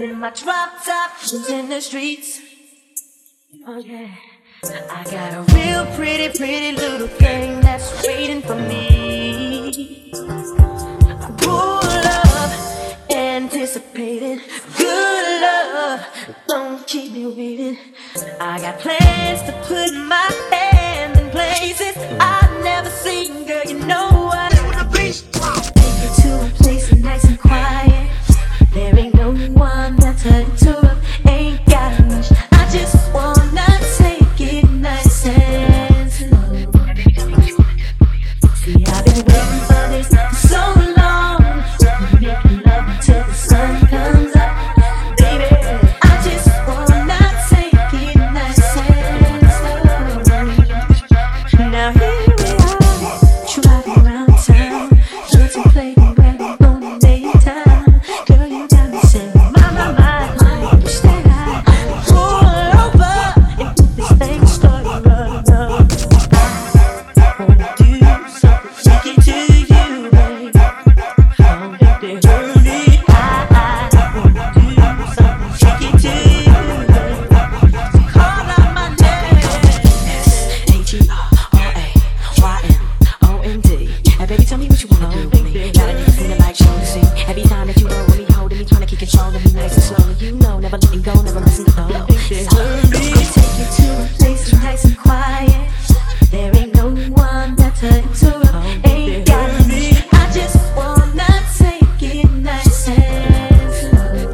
In my drop top, in the streets. Oh yeah. I got a real pretty, pretty little thing that's waiting for me. I pull up, anticipating good love. Don't keep me waiting. I got plans to put my hand in places I've never seen, girl. You know one with me. Got a nigga feeling like Jodeci. Every time that you roll with me, holding me, trying to keep controlling me nice and slowly. You know, never letting go, never missing the flow. I'll take you to a place nice and quiet. There ain't no one that's to interrupt. Ain't got me. I just wanna take it nice and slow.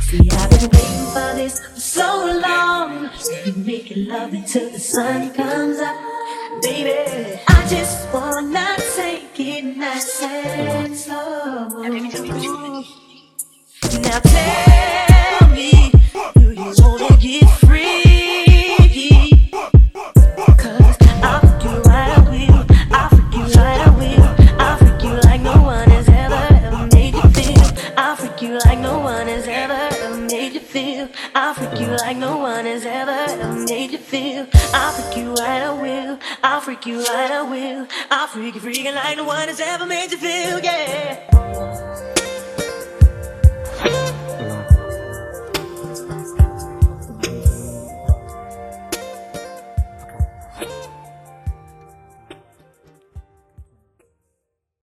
See, I've been waiting for this for so long. We making love until the sun comes up, baby. I just wanna take it nice and slow. Now tell made you feel. I'll freak you like no one has ever, made you feel. I'll freak you right, I will. I'll freak you right, I will. I'll freak you freaking like no one has ever made you feel, yeah.